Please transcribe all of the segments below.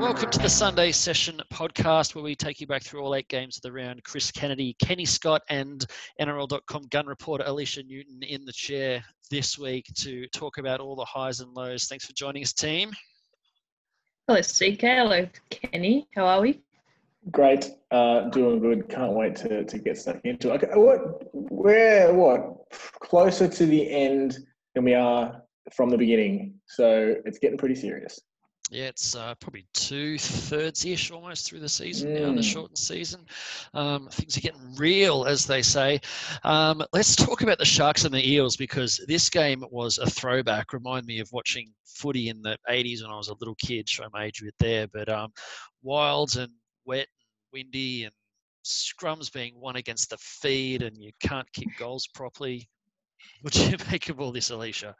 Welcome to the Sunday Session podcast, where we take you back through all eight games of the round. Chris Kennedy, Kenny Scott, and NRL.com gun reporter Alicia Newton in the chair this week to talk about all the highs and lows. Thanks for joining us, team. Hello, CK. Hello, Kenny. How are we? Great, uh, doing good. Can't wait to, to get stuck into it. Okay, what we're what closer to the end than we are from the beginning, so it's getting pretty serious. Yeah, it's uh, probably two thirds ish almost through the season mm. now, the shortened season. Um, things are getting real, as they say. Um, let's talk about the Sharks and the Eels because this game was a throwback. Remind me of watching footy in the 80s when I was a little kid, show my age a bit there. But um, wilds and wet and windy and scrums being won against the feed and you can't kick goals properly. What do you make of all this, Alicia?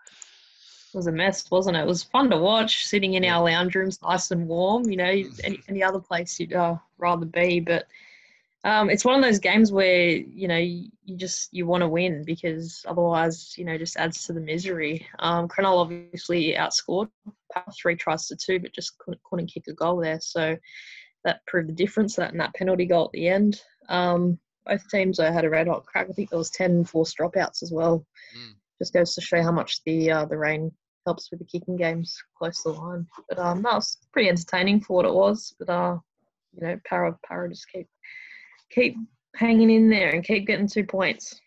Was a mess, wasn't it? It was fun to watch, sitting in our lounge rooms, nice and warm. You know, mm-hmm. any, any other place you'd uh, rather be, but um, it's one of those games where you know you, just you want to win because otherwise you know just adds to the misery. Um, Cronulla obviously outscored three tries to two, but just couldn't, couldn't kick a goal there. So that proved the difference. That and that penalty goal at the end. Um, both teams I had a red hot crack. I think there was 10 forced dropouts as well. Mm. Just goes to show how much the uh, the rain helps with the kicking games close to the line. But um, that was pretty entertaining for what it was. But uh, you know, Para Para just keep keep hanging in there and keep getting two points.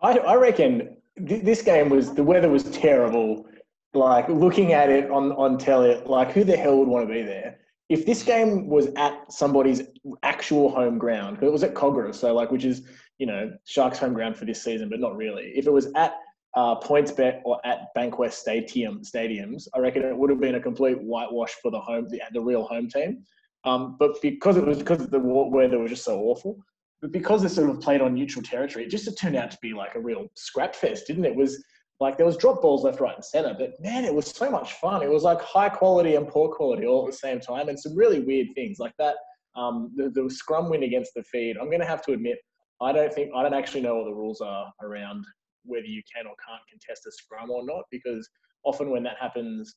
I, I reckon th- this game was the weather was terrible. Like looking at it on on telly, like who the hell would want to be there? If this game was at somebody's actual home ground, it was at Kogarah, so like which is you know Sharks' home ground for this season, but not really. If it was at uh, PointsBet or at Bankwest Stadium stadiums, I reckon it would have been a complete whitewash for the home, the, the real home team. Um, but because it was because the weather was just so awful, but because they sort of played on neutral territory, it just turned out to be like a real scrap fest, didn't it? it? was like there was drop balls left, right, and center, but man, it was so much fun. It was like high quality and poor quality all at the same time, and some really weird things like that. Um, the, the scrum win against the feed. I'm going to have to admit, I don't think I don't actually know what the rules are around whether you can or can't contest a scrum or not, because often when that happens,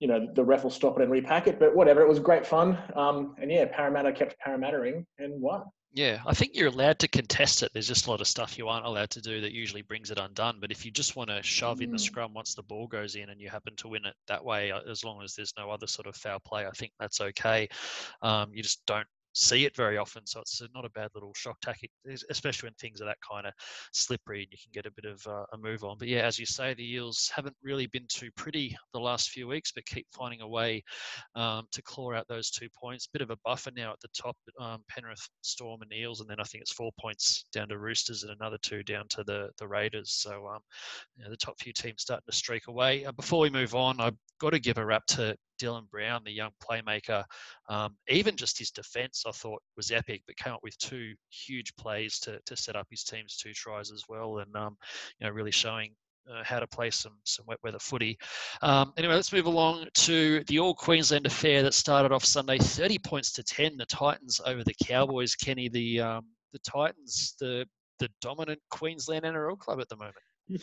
you know, the ref will stop it and repack it. But whatever, it was great fun. Um, and yeah, Parramatta kept Parramattering and won. Yeah, I think you're allowed to contest it. There's just a lot of stuff you aren't allowed to do that usually brings it undone. But if you just want to shove mm. in the mm. scrum once the ball goes in and you happen to win it that way, uh, as long as there's no other sort of foul play, I think that's okay. Um, you just don't see it very often. So it's not a bad little shock tactic, especially when things are that kind of slippery and you can get a bit of uh, a move on. But yeah, as you say, the Eels haven't really been too pretty the last few weeks, but keep finding a way um, to claw out those two points. Bit of a buffer now at the top, um, Penrith, Storm, and Eels, and then I think it's four points down to Roosters and another two down to the the Raiders. So um, you know, the top few teams starting to streak away. Uh, before we move on, I've got to give a rap to Dylan Brown, the young playmaker. Um, even just his defence, I thought was epic, but came up with two huge plays to, to set up his team's two tries as well, and um, you know really showing uh, how to play some some wet weather footy. Um, anyway, let's move along to the All Queensland affair that started off Sunday, 30 points to 10. The Titans over the Cowboys. Kenny, the um, the Titans, the the dominant Queensland NRL club at the moment.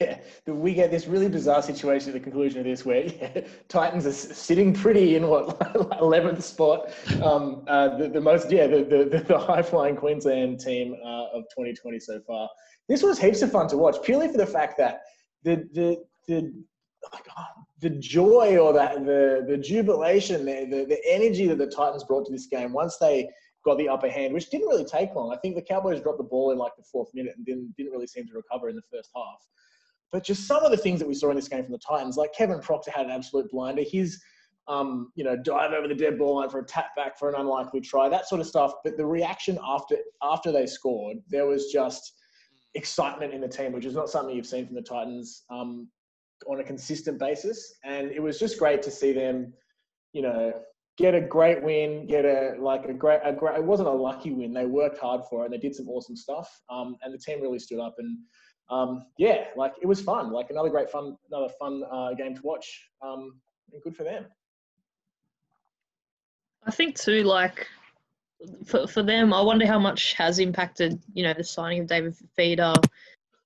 Yeah, we get this really bizarre situation at the conclusion of this where yeah, Titans are sitting pretty in what 11th spot, um, uh, the, the, most yeah the the, the high flying Queensland team uh, of 2020 so far. This was heaps of fun to watch purely for the fact that the the the oh the joy or that the the jubilation, the, the the energy that the Titans brought to this game once they got the upper hand, which didn't really take long. I think the Cowboys dropped the ball in like the fourth minute and didn't, didn't really seem to recover in the first half. But just some of the things that we saw in this game from the Titans, like Kevin Proctor had an absolute blinder. His, um, you know, dive over the dead ball line for a tap back for an unlikely try, that sort of stuff. But the reaction after after they scored, there was just excitement in the team, which is not something you've seen from the Titans um, on a consistent basis. And it was just great to see them, you know, get a great win, get a like a great, a great. It wasn't a lucky win. They worked hard for it. and They did some awesome stuff, um, and the team really stood up. And um, yeah, like it was fun. Like another great fun, another fun uh, game to watch. Um, and good for them. I think too, like for for them, I wonder how much has impacted. You know, the signing of David Fifita,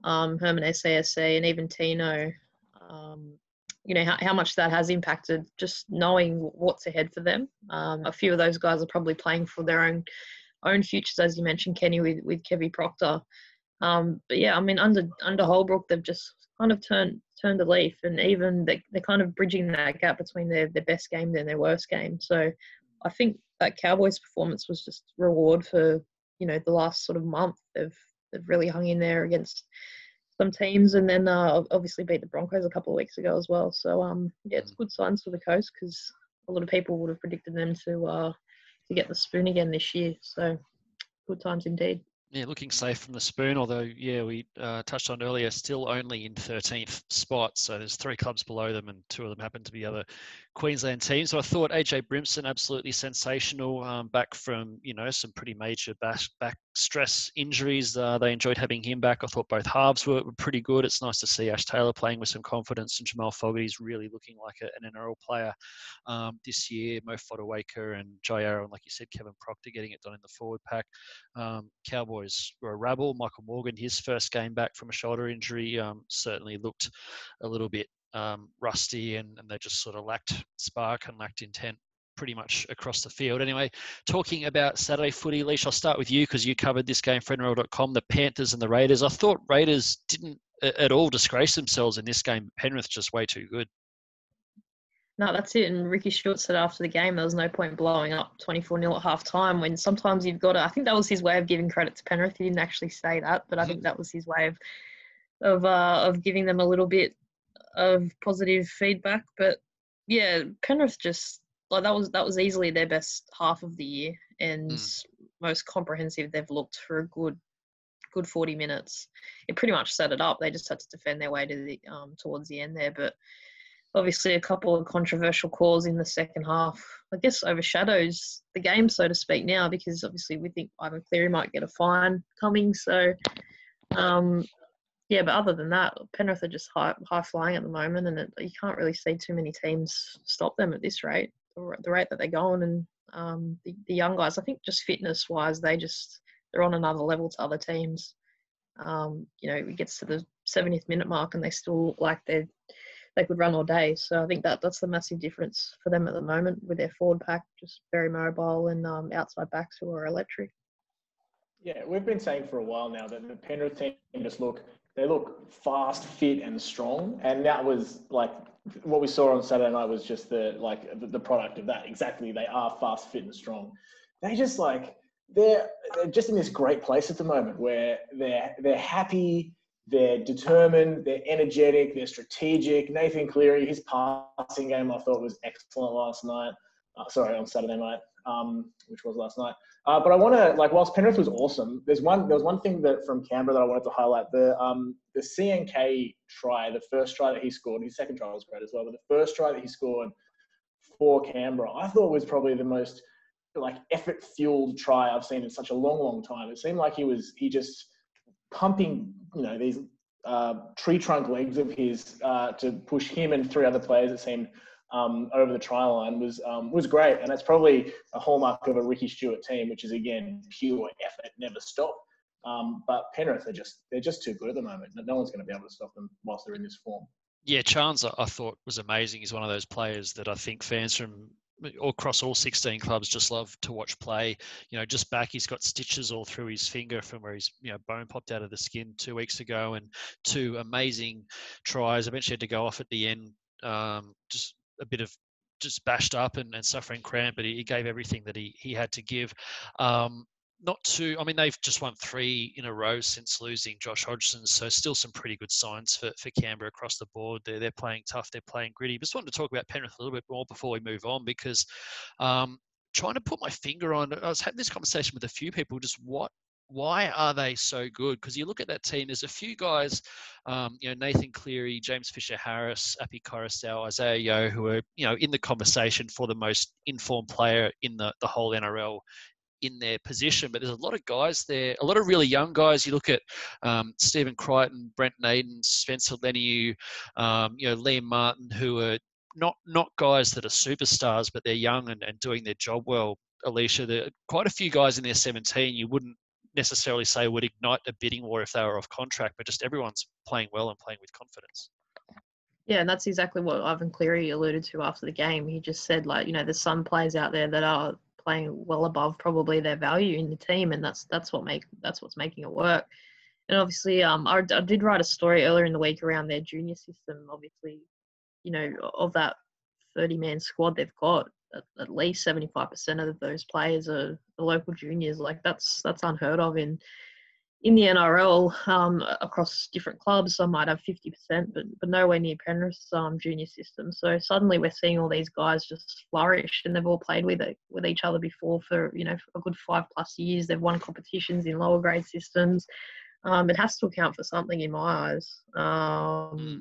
um, Herman Ese'ese, and even Tino um, you know how, how much that has impacted just knowing what's ahead for them. Um, a few of those guys are probably playing for their own own futures, as you mentioned, Kenny with with Kevy Proctor. Um, but yeah, I mean under under Holbrook, they've just kind of turned turned a leaf, and even they, they're kind of bridging that gap between their their best game and their worst game. So I think that Cowboys performance was just reward for you know the last sort of month. They've they've really hung in there against some teams, and then uh, obviously beat the Broncos a couple of weeks ago as well. So um, yeah, it's mm. good signs for the coast because a lot of people would have predicted them to uh, to get the spoon again this year. So good times indeed yeah, looking safe from the spoon. Although, yeah, we uh, touched on earlier, still only in 13th spot. So there's three clubs below them, and two of them happen to be other Queensland teams. So I thought AJ Brimson absolutely sensational. Um, back from you know some pretty major back, back stress injuries. Uh, they enjoyed having him back. I thought both halves were, were, pretty good. It's nice to see Ash Taylor playing with some confidence, and Jamal Fogarty's really looking like a, an NRL player um, this year. Mo Fotuaika and Jai and like you said, Kevin Proctor getting it done in the forward pack. Um, Cowboys were a rabble. Michael Morgan, his first game back from a shoulder injury, um, certainly looked a little bit um, rusty and, and they just sort of lacked spark and lacked intent pretty much across the field. Anyway, talking about Saturday footy, Leash, I'll start with you because you covered this game for NRL.com, the Panthers and the Raiders. I thought Raiders didn't at all disgrace themselves in this game. Penrith just way too good. No, that's it. And Ricky Stuart said after the game there was no point blowing up 24 0 at half time when sometimes you've got to. I think that was his way of giving credit to Penrith. He didn't actually say that, but I think that was his way of of uh, of giving them a little bit of positive feedback. But yeah, Penrith just like that was that was easily their best half of the year and mm. most comprehensive they've looked for a good good 40 minutes. It pretty much set it up. They just had to defend their way to the um, towards the end there, but obviously a couple of controversial calls in the second half. I guess overshadows the game, so to speak, now because obviously we think Ivan Cleary might get a fine coming. So um, yeah, but other than that, Penrith are just high, high flying at the moment, and it, you can't really see too many teams stop them at this rate, the rate that they're going. And um, the, the young guys, I think, just fitness wise, they just they're on another level to other teams. Um, you know, it gets to the 70th minute mark, and they still look like they they could run all day. So I think that that's the massive difference for them at the moment with their forward pack, just very mobile, and um, outside backs who are electric. Yeah, we've been saying for a while now that the Penrith team just look they look fast, fit, and strong. And that was like what we saw on Saturday night was just the like the, product of that. Exactly, they are fast, fit, and strong. They just like they're they're just in this great place at the moment where they're they're happy, they're determined, they're energetic, they're strategic. Nathan Cleary, his passing game I thought was excellent last night. Uh, sorry, on Saturday night, um, which was last night. Uh, but I want to like whilst Penrith was awesome, there's one there was one thing that from Canberra that I wanted to highlight. The um the CNK try, the first try that he scored, and his second try was great as well, but the first try that he scored for Canberra, I thought was probably the most like effort fueled try I've seen in such a long, long time. It seemed like he was he just pumping, you know, these uh, tree trunk legs of his uh, to push him and three other players. It seemed um, over the try line was um, was great, and that's probably a hallmark of a Ricky Stuart team, which is again pure effort, never stop. Um, but Penrith are just they're just too good at the moment. No one's going to be able to stop them whilst they're in this form. Yeah, Charnze I thought was amazing. He's one of those players that I think fans from across all 16 clubs just love to watch play. You know, just back, he's got stitches all through his finger from where his you know bone popped out of the skin two weeks ago, and two amazing tries. Eventually had to go off at the end. Um, just a bit of just bashed up and, and suffering cramp, but he, he, gave everything that he, he had to give. Um, not too, I mean, they've just won three in a row since losing Josh Hodgson, so still some pretty good signs for, for Canberra across the board. They're, they're playing tough, they're playing gritty. Just wanted to talk about Penrith a little bit more before we move on because um, trying to put my finger on, I was having this conversation with a few people, just what why are they so good? Because you look at that team, there's a few guys, um, you know, Nathan Cleary, James Fisher Harris, Api Koroisau, Isaiah Yeo, who are, you know, in the conversation for the most informed player in the, the whole NRL in their position. But there's a lot of guys there, a lot of really young guys. You look at um, Stephen Crichton, Brent Naden, Spencer Leniu, um, you know, Liam Martin, who are not not guys that are superstars, but they're young and, and doing their job well. Alicia, there are quite a few guys in their 17 you wouldn't necessarily say would ignite a bidding war if they were off contract, but just everyone's playing well and playing with confidence. Yeah, and that's exactly what Ivan Cleary alluded to after the game. He just said, like, you know, there's some players out there that are playing well above probably their value in the team, and that's that's what make that's what's making it work. And obviously, um, I, I did write a story earlier in the week around their junior system. Obviously, you know, of that 30 man squad they've got, at, at least 75% of those players are the local juniors. Like that's that's unheard of in in the NRL um, across different clubs. Some might have 50%, but but nowhere near Penrith's um, junior system. So suddenly we're seeing all these guys just flourish, and they've all played with it, with each other before for you know a good five plus years. They've won competitions in lower grade systems. Um, it has to account for something in my eyes. Um, hmm.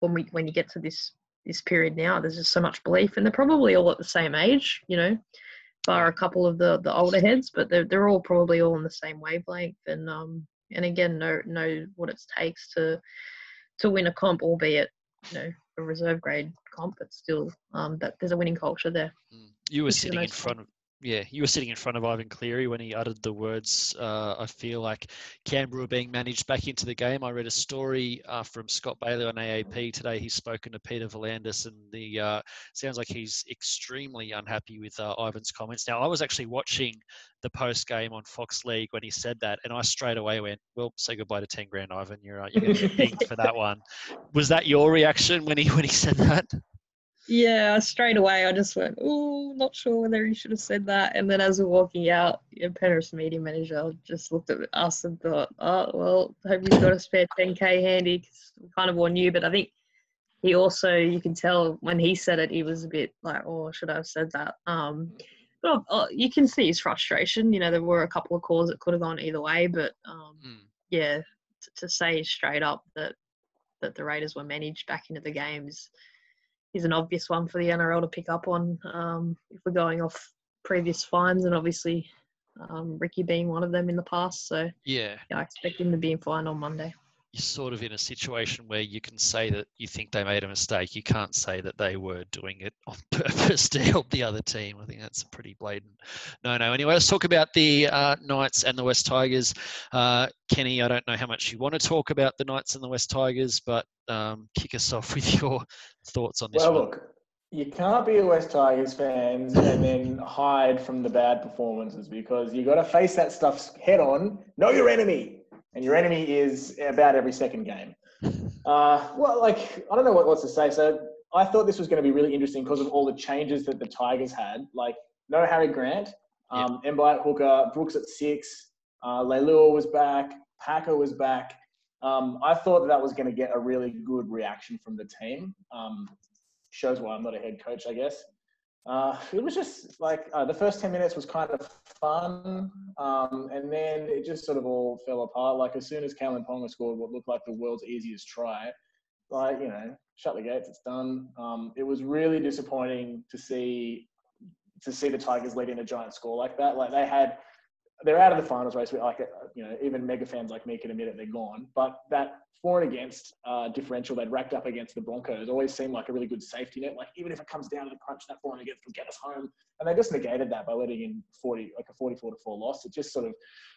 when we when you get to this this period now. There's just so much belief, and they're probably all at the same age, you know, bar a couple of the the older heads, but they're they're all probably all on the same wavelength, and um and again know know what it takes to to win a comp, albeit you know a reserve grade comp, but still um that there's a winning culture there. Hmm. You were sitting in front of yeah, you were sitting in front of Ivan Cleary when he uttered the words, uh, I feel like Canberra being managed back into the game. I read a story uh, from Scott Bailey on AAP today. He's spoken to Peter V'landys, and the uh, sounds like he's extremely unhappy with uh, Ivan's comments. Now, I was actually watching the post game on Fox League when he said that, and I straight away went, "Well, say goodbye to ten grand, Ivan. You're uh, you're going to get pinged for that one." Was that your reaction when he when he said that? Yeah, straight away I just went, oh, not sure whether you should have said that. And then as we're walking out, yeah, Penrith's media manager just looked at us and thought, oh, well, hope you've got a spare 10k handy because we kind of all knew. But I think he also, you can tell when he said it, he was a bit like, oh, should I have said that? Um, but uh, you can see his frustration. You know, there were a couple of calls that could have gone either way, but um, mm. yeah, to, to say straight up that that the Raiders were managed back into the games is an obvious one for the NRL to pick up on um, if we're going off previous fines, and obviously um, Ricky being one of them in the past. So yeah, yeah I expect him to be in fine on Monday you're sort of in a situation where you can say that you think they made a mistake. You can't say that they were doing it on purpose to help the other team. I think that's a pretty blatant no no. Anyway, let's talk about the uh, Knights and the West Tigers. Uh, Kenny, I don't know how much you want to talk about the Knights and the West Tigers, but um, kick us off with your thoughts on this well, one. look, you can't be a West Tigers fans and then hide from the bad performances because you've got to face that stuff head on. Know your enemy and your enemy is about every second game. Uh, well, like I don't know what, what to say. So I thought this was going to be really interesting because of all the changes that the Tigers had. Like no Harry Grant, um, yep. Hooker, Brooks at six, uh, Leilua was back, Packer was back. Um, I thought that, that was going to get a really good reaction from the team. Um, shows why I'm not a head coach, I guess. Uh, it was just like uh, the first 10 minutes was kind of fun. Um, and then it just sort of all fell apart. Like as soon as Kalyn Ponga scored what looked like the world's easiest try, like, you know, shut the gates, it's done. Um, it was really disappointing to see to see the Tigers leading a giant score like that. Like they had they're out of the finals race. Like you know, even mega fans like me can admit it, they're gone. But that for and against uh, differential they'd racked up against the Broncos always seemed like a really good safety net. Like even if it comes down to the crunch, that for and against will get us home. And they just negated that by letting in 40, like a 44 to four loss. It just sort of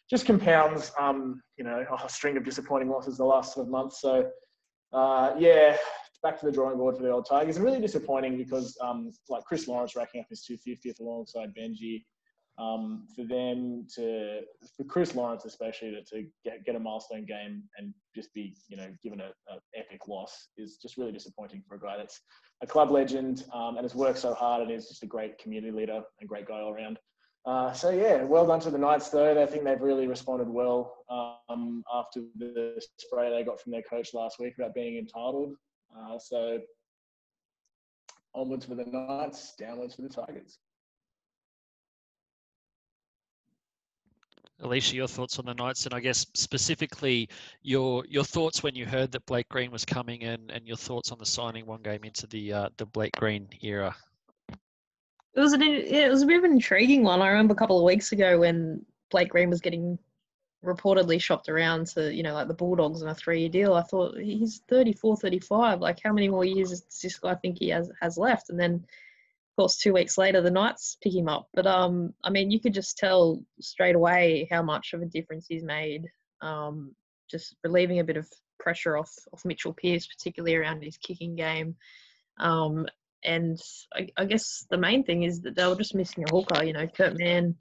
just compounds, um, you know, a string of disappointing losses the last sort of month. So uh, yeah, back to the drawing board for the old Tigers. And really disappointing because um, like Chris Lawrence racking up his 250th alongside Benji um, for them to, for Chris Lawrence especially, to, to get, get a milestone game and just be, you know, given an epic loss is just really disappointing for a guy that's a club legend um, and has worked so hard and is just a great community leader and great guy all around. Uh, so yeah, well done to the Knights though. I think they've really responded well um, after the spray they got from their coach last week about being entitled. Uh, so onwards for the Knights, downwards for the Tigers. Alicia, your thoughts on the Knights, and I guess specifically your your thoughts when you heard that Blake Green was coming in, and your thoughts on the signing one game into the uh, the Blake Green era. It was an it was a bit of an intriguing one. I remember a couple of weeks ago when Blake Green was getting reportedly shopped around to you know like the Bulldogs on a three year deal. I thought he's 34, 35. Like how many more years does this guy think he has has left? And then course, two weeks later, the Knights pick him up. But um, I mean, you could just tell straight away how much of a difference he's made. Um, just relieving a bit of pressure off off Mitchell Pearce, particularly around his kicking game. Um, and I, I, guess the main thing is that they were just missing a hooker. You know, Kurt Mann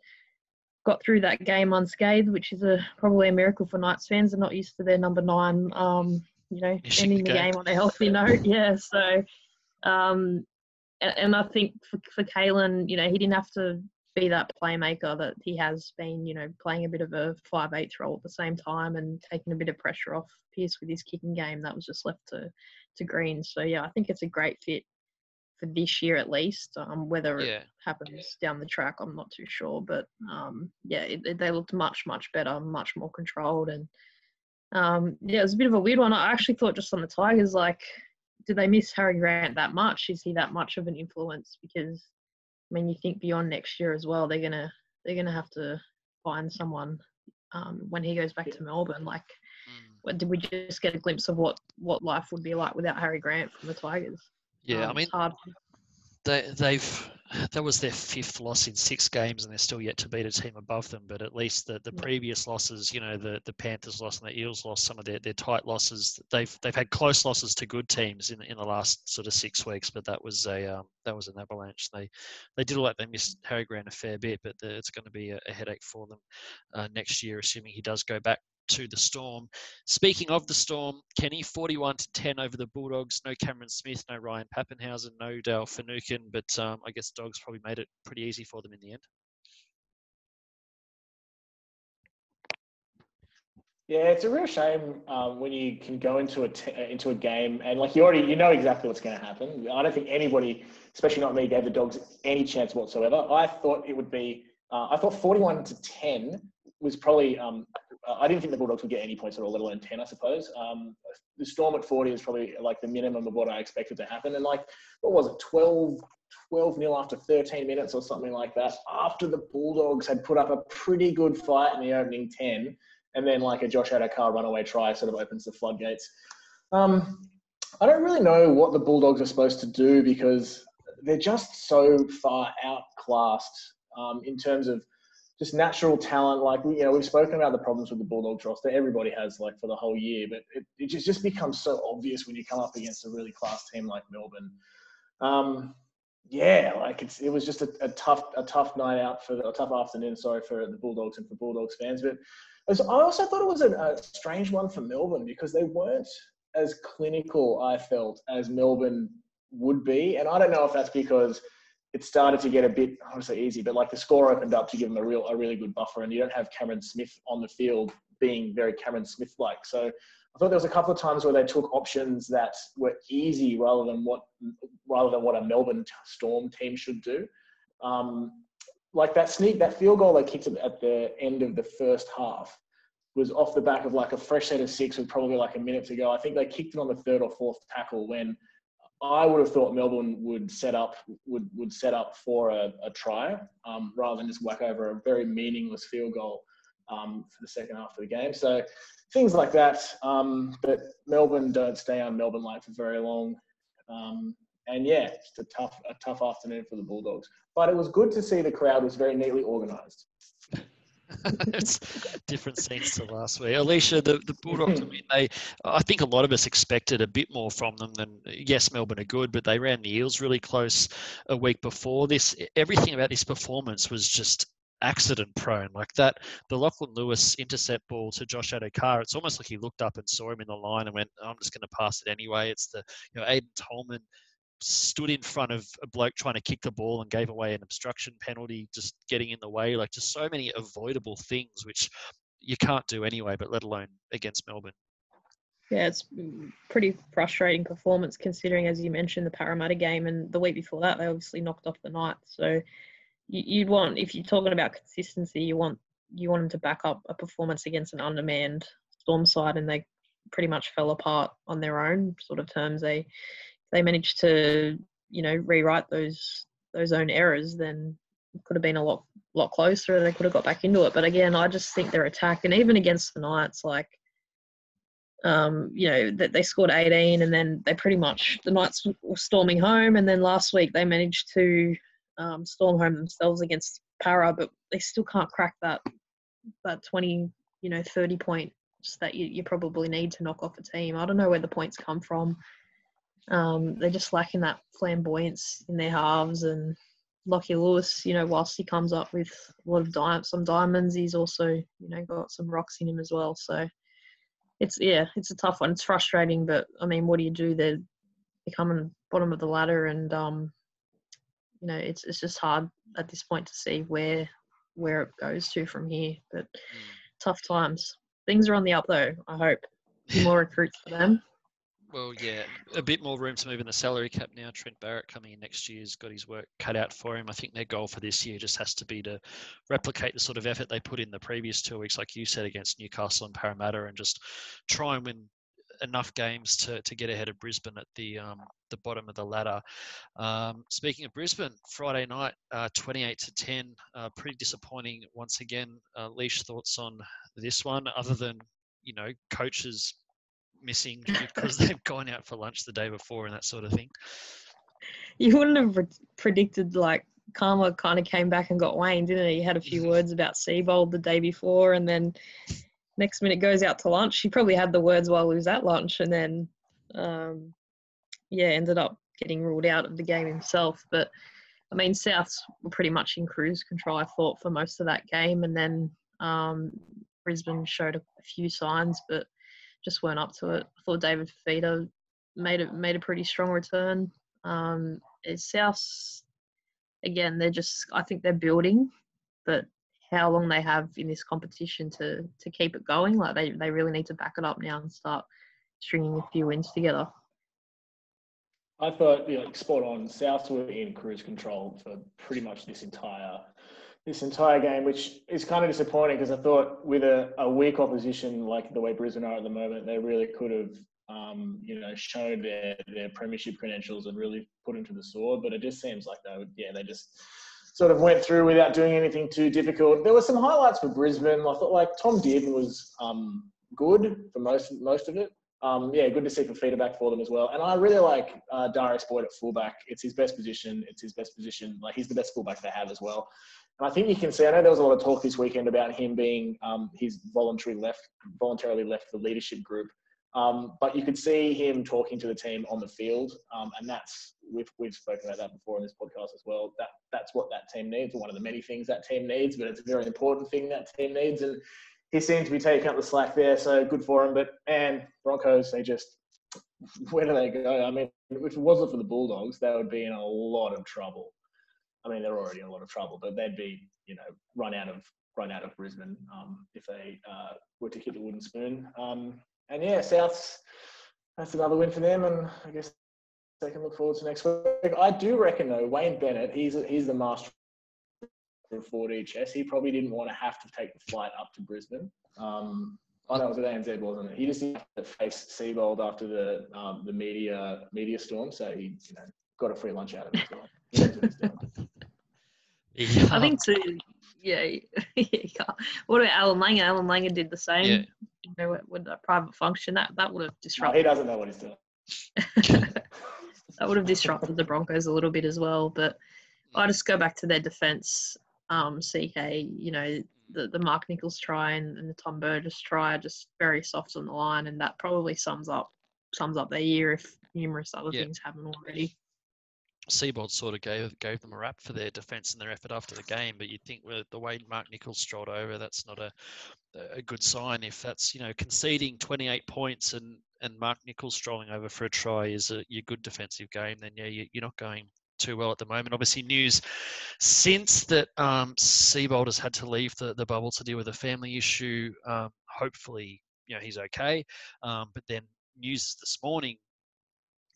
got through that game unscathed, which is a probably a miracle for Knights fans. They're not used to their number nine, um, you know, ending the game on a healthy note. Yeah, so um, and, and, I think for for Kalyn, you know, he didn't have to be that playmaker that he has been. You know, playing a bit of a five eighth role at the same time and taking a bit of pressure off Pearce with his kicking game. That was just left to to Green. So yeah, I think it's a great fit for this year at least. Um, whether yeah. it happens down the track, I'm not too sure. But um, yeah, it, it, they looked much much better, much more controlled, and um, yeah, it was a bit of a weird one. I actually thought just on the Tigers, like, did they miss Harry Grant that much? Is he that much of an influence? Because I mean, you think beyond next year as well, they're gonna they're gonna have to find someone um, when he goes back to Melbourne. Like, mm. did we just get a glimpse of what what life would be like without Harry Grant from the Tigers? Yeah, um, I mean, they they've that was their fifth loss in six games, and they're still yet to beat a team above them. But at least the, the previous losses, you know, the, the Panthers lost and the Eels lost some of their, their tight losses. They've they've had close losses to good teams in in the last sort of six weeks. But that was a um, that was an avalanche. They they did all that. They missed Harry Grant a fair bit, but the, it's going to be a, a, headache for them uh, next year, assuming he does go back to the Storm. Speaking of the Storm, Kenny, 41 to 10 over the Bulldogs. No Cameron Smith, no Ryan Papenhuyzen, no Dale Finucane, but um, I guess Dogs probably made it pretty easy for them in the end. Yeah, it's a real shame um, when you can go into a t- uh, into a game and like you already you know exactly what's going to happen. I don't think anybody, especially not me, gave the Dogs any chance whatsoever. I thought it would be. Uh, I thought forty-one to ten was probably um, I didn't think the Bulldogs would get any points at all, let alone 10, I suppose. Um, the Storm at 40 is probably like the minimum of what I expected to happen. And like, what was it, 12, 12 nil after 13 minutes or something like that, after the Bulldogs had put up a pretty good fight in the opening 10. And then like a Josh Addo-Carr runaway try sort of opens the floodgates. Um, I don't really know what the Bulldogs are supposed to do because they're just so far outclassed um, in terms of – just natural talent. Like you know, we've spoken about the problems with the Bulldogs roster. Everybody has like for the whole year, but it, it just just becomes so obvious when you come up against a really class team like Melbourne. Um, yeah, like it's it was just a, a, tough a tough night out for a tough afternoon. Sorry for the Bulldogs and for Bulldogs fans, but was, I also thought it was a strange one for Melbourne because they weren't as clinical. I felt as Melbourne would be, and I don't know if that's because it started to get a bit, I don't say easy, but like the score opened up to give them a real, a really good buffer, and you don't have Cameron Smith on the field being very Cameron Smith-like. So I thought there was a couple of times where they took options that were easy rather than what, rather than what a Melbourne Storm team should do. Um, like that sneak, that field goal they kicked at the end of the first half was off the back of like a fresh set of six with probably like a minute to go. I think they kicked it on the third or fourth tackle when I would have thought Melbourne would set up would would set up for a, a try um, rather than just whack over a very meaningless field goal um, for the second half of the game. So things like that. Um, but Melbourne don't stay on Melbourne light for very long. Um, and yeah, it's a tough a tough afternoon for the Bulldogs. But it was good to see the crowd was very neatly organised. it's different scenes to last week. Alicia, the, the Bulldogs, I mean, they, I think a lot of us expected a bit more from them than, yes, Melbourne are good, but they ran the Eels really close a week before this. Everything about this performance was just accident prone like that the Lachlan Lewis intercept ball to Josh Addo-Carr it's almost like he looked up and saw him in the line and went I'm just going to pass it anyway it's the you know Aiden Tolman stood in front of a bloke trying to kick the ball and gave away an obstruction penalty, just getting in the way. Like just so many avoidable things which you can't do anyway, but let alone against Melbourne. Yeah, it's pretty frustrating performance considering, as you mentioned, the Parramatta game and the week before that they obviously knocked off the Knights. So you'd want, if you're talking about consistency, you want you want them to back up a performance against an undermanned Storm side, and they pretty much fell apart on their own sort of terms. They they managed to, you know, rewrite those those own errors, then it could have been a lot lot closer. They could have got back into it. But again, I just think their attack, and even against the Knights, like, um, you know, that they scored 18, and then they pretty much the Knights were storming home, and then last week they managed to um, storm home themselves against Para, but they still can't crack that that 20, you know, 30 point that you, you probably need to knock off a team. I don't know where the points come from. Um, they're just lacking that flamboyance in their halves and Lockie Lewis, you know, whilst he comes up with a lot of di- some diamonds, he's also, you know, got some rocks in him as well. So it's yeah, it's a tough one. It's frustrating, but I mean, what do you do? They're becoming bottom of the ladder, and um, you know, it's it's just hard at this point to see where where it goes to from here. But mm. tough times. Things are on the up though. I hope more recruits for them. Well, yeah, a bit more room to move in the salary cap now. Trent Barrett coming in next year's got his work cut out for him. I think their goal for this year just has to be to replicate the sort of effort they put in the previous two weeks, like you said, against Newcastle and Parramatta, and just try and win enough games to, to get ahead of Brisbane at the um, the bottom of the ladder. Um, speaking of Brisbane, Friday night, uh, 28 to 10, uh, pretty disappointing once again. Uh, Leash, thoughts on this one, other than you know coaches missing because they've gone out for lunch the day before and that sort of thing. You wouldn't have re- predicted like Karma kind of came back and got Wayne, didn't he? He had a few mm-hmm. words about Seibold the day before, and then next minute goes out to lunch. He probably had the words while he was at lunch, and then um, yeah, ended up getting ruled out of the game himself. But I mean, Souths were pretty much in cruise control, I thought, for most of that game, and then um, Brisbane showed a few signs, but just weren't up to it. I thought David Fifita made it made a pretty strong return. Um, South again, they're just I think they're building, but how long they have in this competition to to keep it going, like they they really need to back it up now and start stringing a few wins together. I thought, you know, spot on. South were in cruise control for pretty much this entire this entire game, which is kind of disappointing because I thought with a, a weak opposition like the way Brisbane are at the moment, they really could have, um, you know, shown their their premiership credentials and really put them to the sword. But it just seems like they would, yeah, they just sort of went through without doing anything too difficult. There were some highlights for Brisbane. I thought like Tom Dearden was um, good for most most of it. Um, yeah, good to see for back for them as well. And I really like uh, Darius Boyd at fullback. It's his best position. It's his best position. Like he's the best fullback they have as well. And I think you can see. I know there was a lot of talk this weekend about him being um, his voluntary left, voluntarily left the leadership group. Um, but you could see him talking to the team on the field, um, and that's we've we've spoken about that before in this podcast as well. That that's what that team needs, one of the many things that team needs, but it's a very important thing that team needs. And he seemed to be taking up the slack there, so good for him. But and Broncos, they just where do they go? I mean, if it wasn't for the Bulldogs, they would be in a lot of trouble. I mean, they're already in a lot of trouble, but they'd be, you know, run out of run out of Brisbane um, if they uh, were to hit the wooden spoon. Um, and yeah, Souths, that's another win for them, and I guess they can look forward to next week. I do reckon though, Wayne Bennett, he's he's the master of 4D chess. He probably didn't want to have to take the flight up to Brisbane. Um, oh, that was at ANZ, wasn't it? He just had to face Seibold after the um, the media media storm, so he you know got a free lunch out of it. Yeah. I think too. Yeah, What about Allan Langer? Allan Langer did the same. Yeah. You know, with a private function, that that would have disrupted. No, he doesn't know what he's doing. that would have disrupted the Broncos a little bit as well. But I just go back to their defense. Um, CK, you know, the, the Mark Nicholls try and, and the Tom Burgess try are just very soft on the line, and that probably sums up sums up their year if numerous other yeah. things haven't already. Seibold sort of gave gave them a rap for their defence and their effort after the game, but you'd think with the way Mark Nicholls strolled over, that's not a a good sign. If that's you know conceding 28 points and and Mark Nicholls strolling over for a try is a your good defensive game, then yeah, you, are not going too well at the moment. Obviously, news since that um, Seibold has had to leave the, the bubble to deal with a family issue. Um, hopefully, you know he's okay. Um, but then news this morning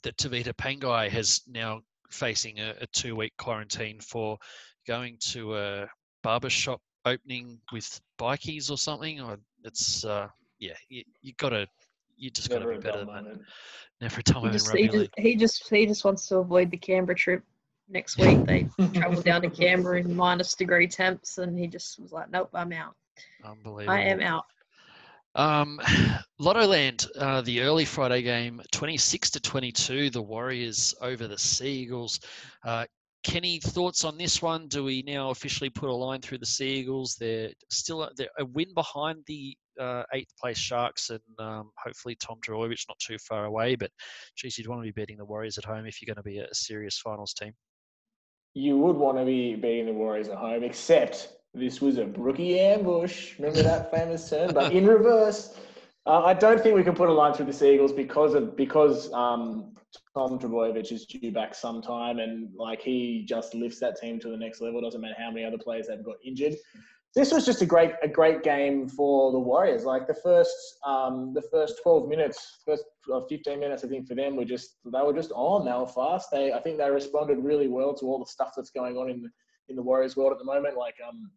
that Tevita Pangai has now facing a, a two week quarantine for going to a barber shop opening with bikies or something. Or it's uh, yeah, you, you gotta you just got to be better than that. Never a time he just, he just, he just he just wants to avoid the Canberra trip next week. They travel down to Canberra in minus degree temps, and he just was like, "Nope, I'm out. Unbelievable. I am out." Um, Lottoland, uh, the early Friday game, 26 to 22, the Warriors over the Sea Eagles. Uh, Kenny, thoughts on this one? Do we now officially put a line through the Sea Eagles? They're still a, they're a win behind the uh, eighth place Sharks and um, hopefully Tom Trbojevic not too far away. But geez, you'd want to be beating the Warriors at home if you're going to be a serious finals team. You would want to be beating the Warriors at home, except this was a Brookie ambush. Remember that famous term? But in reverse. Uh, I don't think we can put a line through the Seagulls because of because um, Tom Trbojevic is due back sometime, and like he just lifts that team to the next level. Doesn't matter how many other players have got injured. This was just a great a great game for the Warriors. Like the first um, the first twelve minutes, first uh, fifteen minutes, I think for them were just they were just on. They were fast. They I think they responded really well to all the stuff that's going on in the in the Warriors world at the moment. Like um,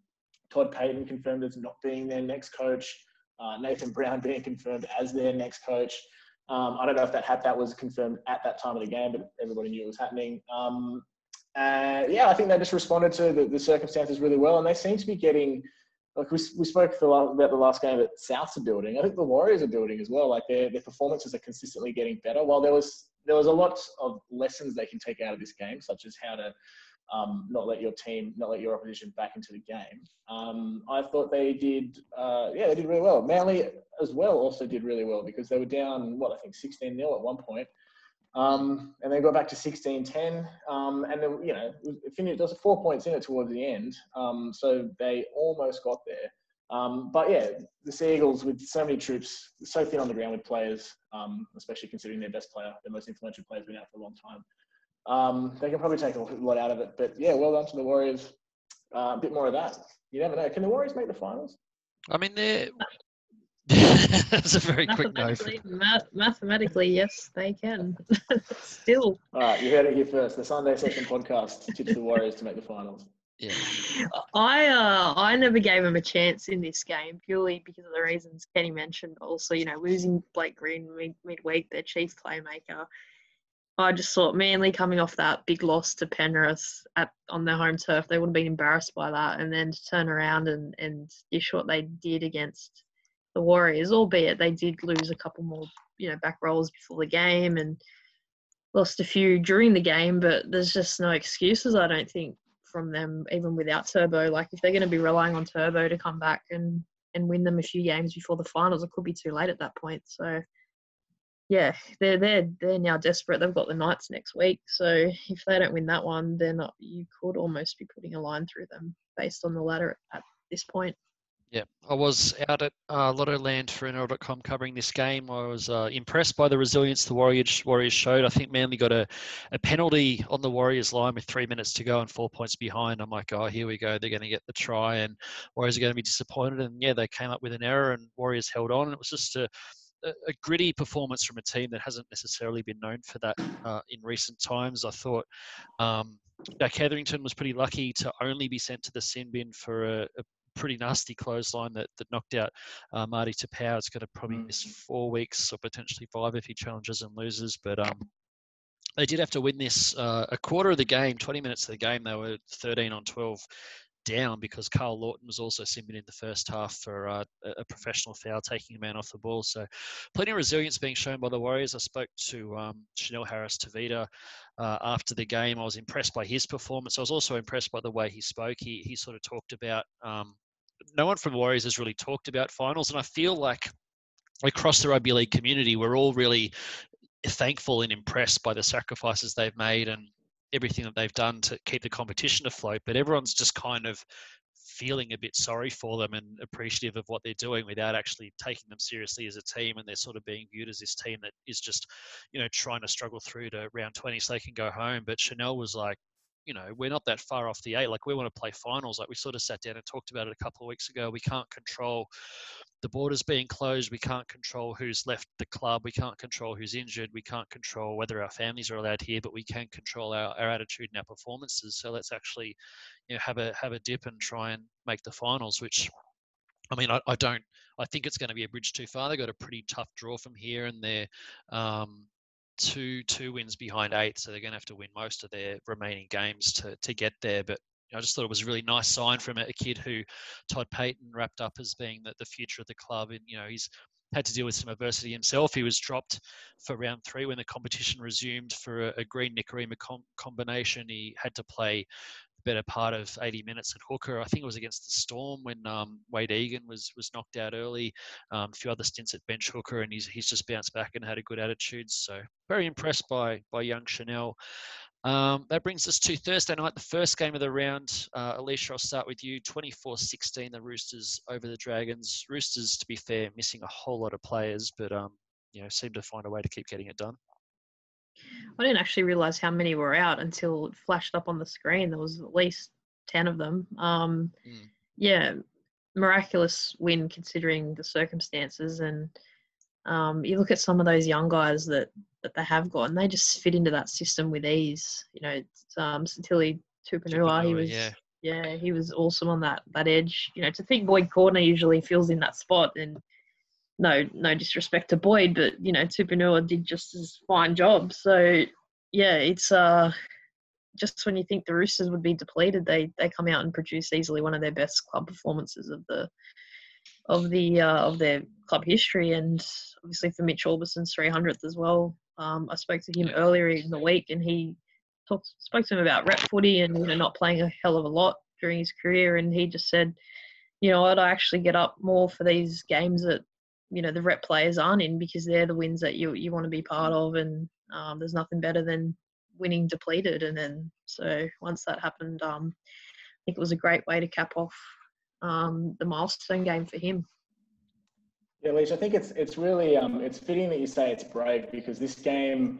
Todd Payten confirmed as not being their next coach uh, Nathan Brown being confirmed as their next coach. Um, I don't know if that had, that was confirmed at that time of the game, but everybody knew it was happening. Um, uh, yeah, I think they just responded to the, the, circumstances really well, and they seem to be getting. Like we, we spoke the about the last game that Souths are building. I think the Warriors are building as well. Like their their performances are consistently getting better. While there was there was a lot of lessons they can take out of this game, such as how to um, not let your team, not let your opposition back into the game. Um, I thought they did, uh, yeah, they did really well. Manly as well also did really well because they were down, what, I think 16 0 at one point. Um, and they got back to 16-10, um, and then you know it finished. There was four points in it towards the end, um, so they almost got there. Um, but yeah, the Seagulls with so many troops, so thin on the ground with players, um, especially considering their best player, their most influential player, has been out for a long time. Um, they can probably take a lot out of it. But yeah, well done to the Warriors. Uh, a bit more of that. You never know. Can the Warriors make the finals? I mean, they're. That's a very quick no. Math- mathematically, yes, they can. Still. All right, you heard it here first. The Sunday Session podcast tips the Warriors to make the finals. Yeah. I uh, I never gave him a chance in this game purely because of the reasons Kenny mentioned. Also, you know, losing Blake Green mid- midweek, their chief playmaker, I just thought Manly coming off that big loss to Penrith at on their home turf, they would have been embarrassed by that, and then to turn around and and dish what they did against the Warriors, albeit they did lose a couple more, you know, back rolls before the game and lost a few during the game, but there's just no excuses, I don't think, from them even without Turbo. Like if they're going to be relying on Turbo to come back and and win them a few games before the finals, it could be too late at that point. So yeah, they're they're they're now desperate. They've got the Knights next week, so if they don't win that one, then you could almost be putting a line through them based on the ladder at this point. Yeah, I was out at uh, Lottoland for NRL.com covering this game. I was uh, impressed by the resilience the Warriors Warriors showed. I think Manly got a, a penalty on the Warriors line with three minutes to go and four points behind. I'm like, oh, here we go. They're going to get the try, and Warriors are going to be disappointed. And yeah, they came up with an error, and Warriors held on. It was just a a, gritty performance from a team that hasn't necessarily been known for that uh, in recent times. I thought um, Jack Hetherington was pretty lucky to only be sent to the sin bin for a, a pretty nasty clothesline that, that knocked out uh, Marty Taupau. It's going to probably miss mm. four weeks or potentially five if he challenges and loses. But um, they did have to win this uh, a quarter of the game, 20 minutes of the game. They were 13 on 12 down because Karl Lawton was also simming in the first half for uh, a professional foul, taking a man off the ball. So, plenty of resilience being shown by the Warriors. I spoke to um, Chanel Harris Tavita uh, after the game. I was impressed by his performance. I was also impressed by the way he spoke. He he sort of talked about. Um, no one from Warriors has really talked about finals, and I feel like across the rugby league community, we're all really thankful and impressed by the sacrifices they've made and everything that they've done to keep the competition afloat, but everyone's just kind of feeling a bit sorry for them and appreciative of what they're doing without actually taking them seriously as a team and they're sort of being viewed as this team that is just you know trying to struggle through to round 20 so they can go home. But chanel was like you know we're not that far off the eight like we want to play finals like we sort of sat down and talked about it a couple of weeks ago we can't control the borders being closed, we can't control who's left the club. We can't control who's injured. We can't control whether our families are allowed here, but we can control our, our attitude and our performances. So let's actually, you know, have a have a dip and try and make the finals. Which, I mean, I, I don't. I think it's going to be a bridge too far. They got a pretty tough draw from here, and they're um, two two wins behind eight, so they're going to have to win most of their remaining games to to get there. But I just thought it was a really nice sign from a, kid who Todd Payten wrapped up as being the, the future of the club. And, you know, he's had to deal with some adversity himself. He was dropped for round three when the competition resumed for a, a Green Nikorima com- combination. He had to play the better part of 80 minutes at hooker. I think it was against the Storm when um, Wade Egan was was knocked out early. Um, a few other stints at bench hooker, and he's he's just bounced back and had a good attitude. So very impressed by by young Chanel. Um, that brings us to Thursday night, the first game of the round. Uh, Alicia, I'll start with you. 24 16, the Roosters over the Dragons. Roosters, to be fair, missing a whole lot of players, but um, you know, seem to find a way to keep getting it done. I didn't actually realize how many were out until it flashed up on the screen. There was at least 10 of them. Um, mm. Yeah, miraculous win considering the circumstances. And um, you look at some of those young guys that that they have got, and they just fit into that system with ease. You know, um, Sitili Tupouniua, he was yeah. yeah, he was awesome on that that edge. You know, to think Boyd Cordner usually fills in that spot, and no no disrespect to Boyd, but you know, Tupouniua did just as fine job. So yeah, it's uh just when you think the Roosters would be depleted, they they come out and produce easily one of their best club performances of the of the uh, of their club history, and obviously for Mitch Aubusson's 300th as well. Um, I spoke to him earlier in the week, and he talked, spoke to him about rep footy and you know not playing a hell of a lot during his career, and he just said, you know, I'd actually get up more for these games that you know the rep players aren't in because they're the wins that you you want to be part of, and um, there's nothing better than winning depleted. And then so once that happened, um, I think it was a great way to cap off um, the milestone game for him. Yeah, Leach, I think it's it's really um, it's fitting that you say it's brave because this game,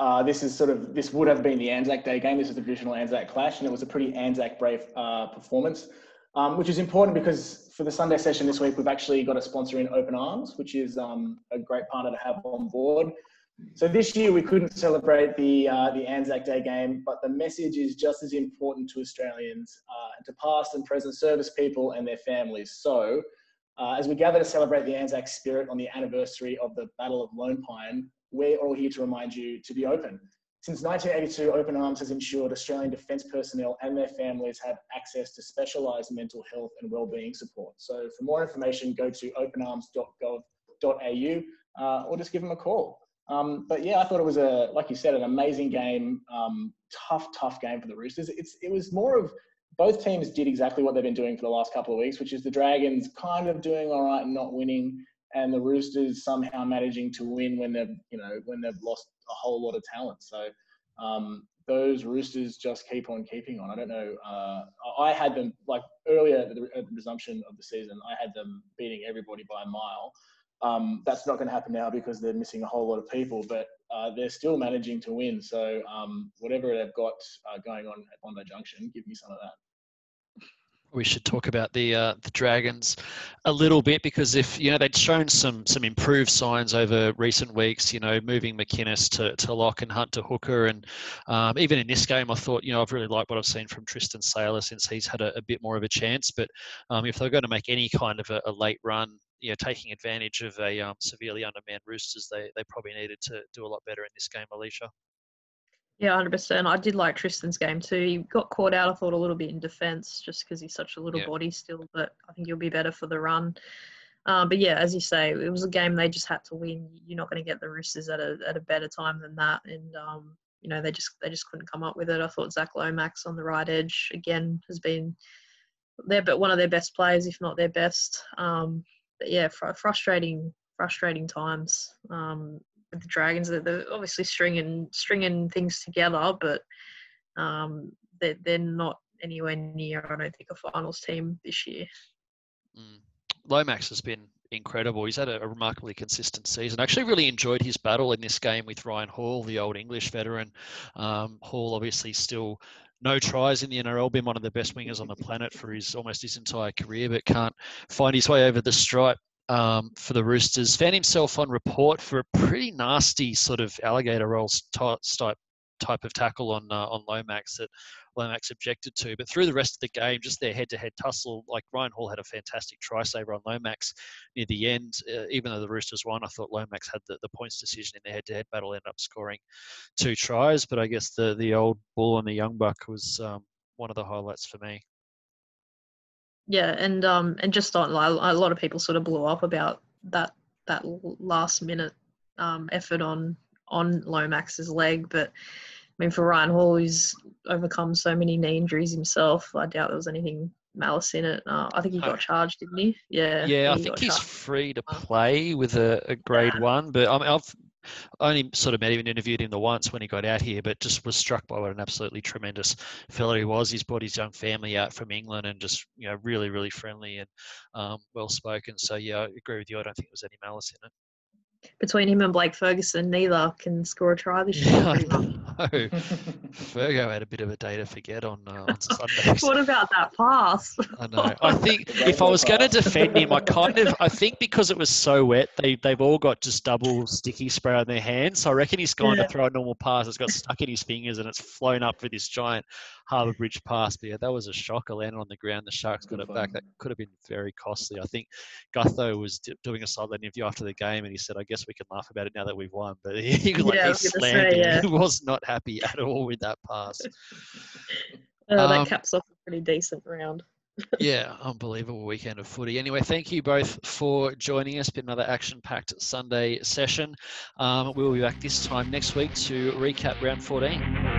uh, this is sort of this would have been the Anzac Day game. This is the traditional Anzac clash, and it was a pretty Anzac brave uh, performance, um, which is important because for the Sunday session this week we've actually got a sponsor in Open Arms, which is um, a great partner to have on board. So this year we couldn't celebrate the uh, the Anzac Day game, but the message is just as important to Australians uh, to past and present service people and their families. So uh, as we gather to celebrate the Anzac spirit on the anniversary of the Battle of Lone Pine, we're all here to remind you to be open. Since 1982, Open Arms has ensured Australian defence personnel and their families have access to specialised mental health and wellbeing support. So for more information, go to openarms.gov.au uh, or just give them a call. Um, but yeah, I thought it was a, like you said, an amazing game. Um, tough, tough game for the Roosters. It's, it was more of both teams did exactly what they've been doing for the last couple of weeks, which is the Dragons kind of doing all right and not winning, and the Roosters somehow managing to win when they've you know when they've lost a whole lot of talent. So um, those Roosters just keep on keeping on. I don't know. Uh, I had them like earlier at the, the, resumption of the season. I had them beating everybody by a mile. Um, that's not going to happen now because they're missing a whole lot of people, but uh, they're still managing to win. So um, whatever they've got uh, going on at Bondi Junction, give me some of that we should talk about the uh, the Dragons a little bit because if you know they'd shown some some improved signs over recent weeks, you know, moving McInnes to, to lock and Hunt to hooker, and um, even in this game, I thought you know I've really liked what I've seen from Tristan Sailor since he's had a, a bit more of a chance. But um, if they're going to make any kind of a, a late run, you know, taking advantage of a um, severely undermanned Roosters, they they probably needed to do a lot better in this game, Alicia. Yeah, hundred percent. I did like Tristan's game too. He got caught out, I thought, a little bit in defence, just because he's such a little yeah. body still. But I think he'll be better for the run. Um, but yeah, as you say, it was a game they just had to win. You're not going to get the Roosters at a at a better time than that, and um, you know they just they just couldn't come up with it. I thought Zac Lomax on the right edge again has been there, but one of their best players, if not their best. Um, yeah, fr- frustrating frustrating times. Um, with the Dragons. They're, they're obviously stringing stringing things together, but um, they're they're not anywhere near. I don't think a finals team this year. Mm. Lomax has been incredible. He's had a, a, remarkably consistent season. Actually really enjoyed his battle in this game with Ryan Hall, the old English veteran. Um, Hall obviously still no tries in the NRL, been one of the best wingers on the planet for his almost his entire career, but can't find his way over the stripe um, for the Roosters. Found himself on report for a pretty nasty sort of alligator rolls type type of tackle on uh, on Lomax that Lomax objected to. But through the rest of the game, just their head-to-head tussle, like Ryan Hall had a fantastic try saver on Lomax near the end. Uh, even though the Roosters won, I thought Lomax had the, the points decision in the head-to-head battle, ended up scoring two tries. But I guess the the old bull and the young buck was um, one of the highlights for me yeah, and um, and just on a lot of people sort of blew up about that that last minute um, effort on on Lomax's leg. But I mean, for Ryan Hall, who's overcome so many knee injuries himself, I doubt there was anything malice in it. Uh, I think he got charged, didn't he? Yeah. Yeah, I think he's charged. free to play with a, a grade yeah. one, but I mean, I've only sort of met him and interviewed him the once when he got out here, but just was struck by what an absolutely tremendous fellow he was. He's brought his young family out from England and just you know really really friendly and um, well spoken. So yeah, I agree with you. I don't think there was any malice in it between him and Blake Ferguson, neither can score a try this year. Yeah, Fergo had a bit of a day to forget on, uh, on Sunday. what about that pass? I know. I think if I was going to defend him, I kind of, I think because it was so wet, they they've all got just double sticky spray on their hands. So I reckon he's gone yeah. to throw a normal pass. It's got stuck in his fingers and it's flown up for this giant Harbour Bridge pass. But yeah, that was a shocker. Landed on the ground. The Sharks got it back. That could have been very costly. I think Gutho was doing a sideline interview after the game and he said, "I guess we can laugh about it now that we've won." But he, like, yeah, he slammed say, yeah. He was not happy at all with that pass. Uh, um, that caps off a pretty decent round. yeah, unbelievable weekend of footy. Anyway, thank you both for joining us. Been another action-packed Sunday session. Um, we'll be back this time next week to recap round 14.